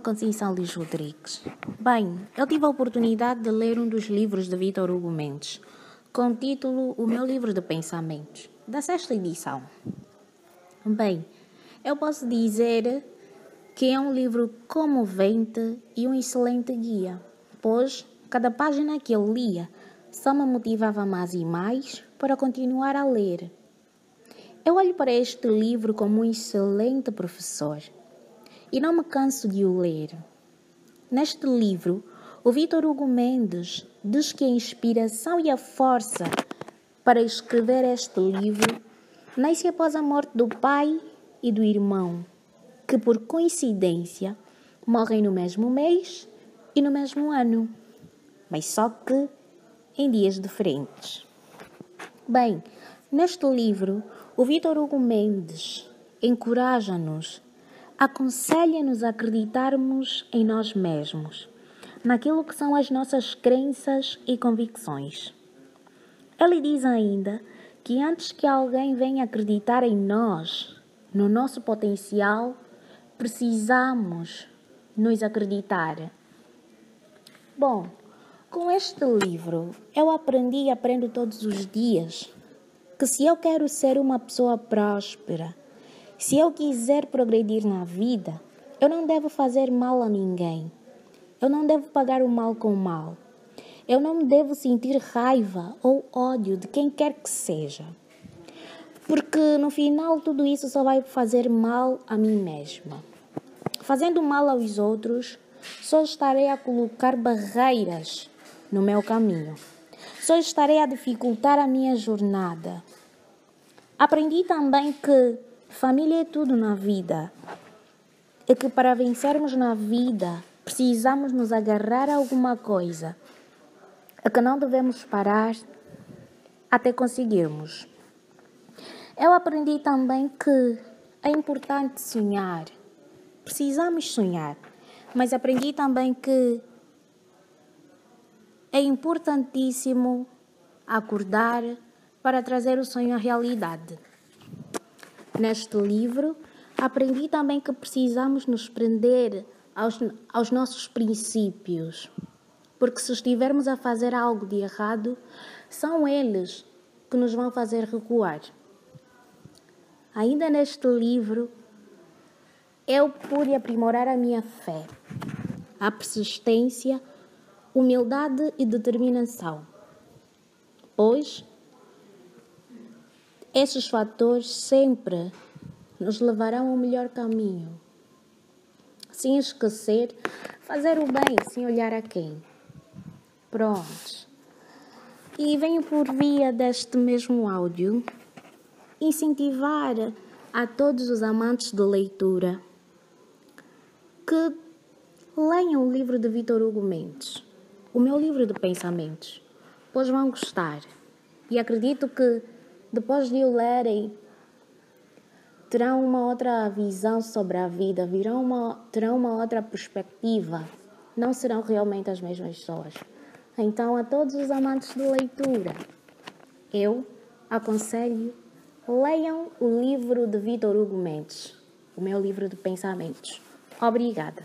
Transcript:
Conceição Luís Rodrigues. Bem, eu tive a oportunidade de ler um dos livros de Vitor Hugo Mendes, com o título O Meu Livro de Pensamentos, da sexta edição. Bem, eu posso dizer que é um livro comovente e um excelente guia, pois cada página que eu lia só me motivava mais e mais para continuar a ler. Eu olho para este livro como um excelente professor e não me canso de o ler. Neste livro, o Vitor Hugo Mendes diz que a inspiração e a força para escrever este livro nasce após a morte do pai e do irmão, que por coincidência morrem no mesmo mês e no mesmo ano, mas só que em dias diferentes. Bem, neste livro, o Vitor Hugo Mendes encoraja-nos aconselha-nos a acreditarmos em nós mesmos, naquilo que são as nossas crenças e convicções. Ele diz ainda que antes que alguém venha acreditar em nós, no nosso potencial, precisamos nos acreditar. Bom, com este livro eu aprendi e aprendo todos os dias que se eu quero ser uma pessoa próspera, se eu quiser progredir na vida, eu não devo fazer mal a ninguém. Eu não devo pagar o mal com o mal. Eu não devo sentir raiva ou ódio de quem quer que seja. Porque no final tudo isso só vai fazer mal a mim mesma. Fazendo mal aos outros, só estarei a colocar barreiras no meu caminho. Só estarei a dificultar a minha jornada. Aprendi também que Família é tudo na vida. É que para vencermos na vida precisamos nos agarrar a alguma coisa. É que não devemos parar até conseguirmos. Eu aprendi também que é importante sonhar. Precisamos sonhar. Mas aprendi também que é importantíssimo acordar para trazer o sonho à realidade. Neste livro, aprendi também que precisamos nos prender aos, aos nossos princípios, porque se estivermos a fazer algo de errado, são eles que nos vão fazer recuar. Ainda neste livro, eu pude aprimorar a minha fé, a persistência, humildade e determinação, pois esses fatores sempre nos levarão ao melhor caminho. Sem esquecer, fazer o bem sem olhar a quem. Pronto. E venho por via deste mesmo áudio incentivar a todos os amantes de leitura que leiam o livro de Vitor Hugo Mendes, o meu livro de pensamentos, pois vão gostar. E acredito que depois de o lerem, terão uma outra visão sobre a vida, virão uma, terão uma outra perspectiva. Não serão realmente as mesmas pessoas. Então, a todos os amantes de leitura, eu aconselho leiam o livro de Vitor Hugo Mendes, o meu livro de pensamentos. Obrigada.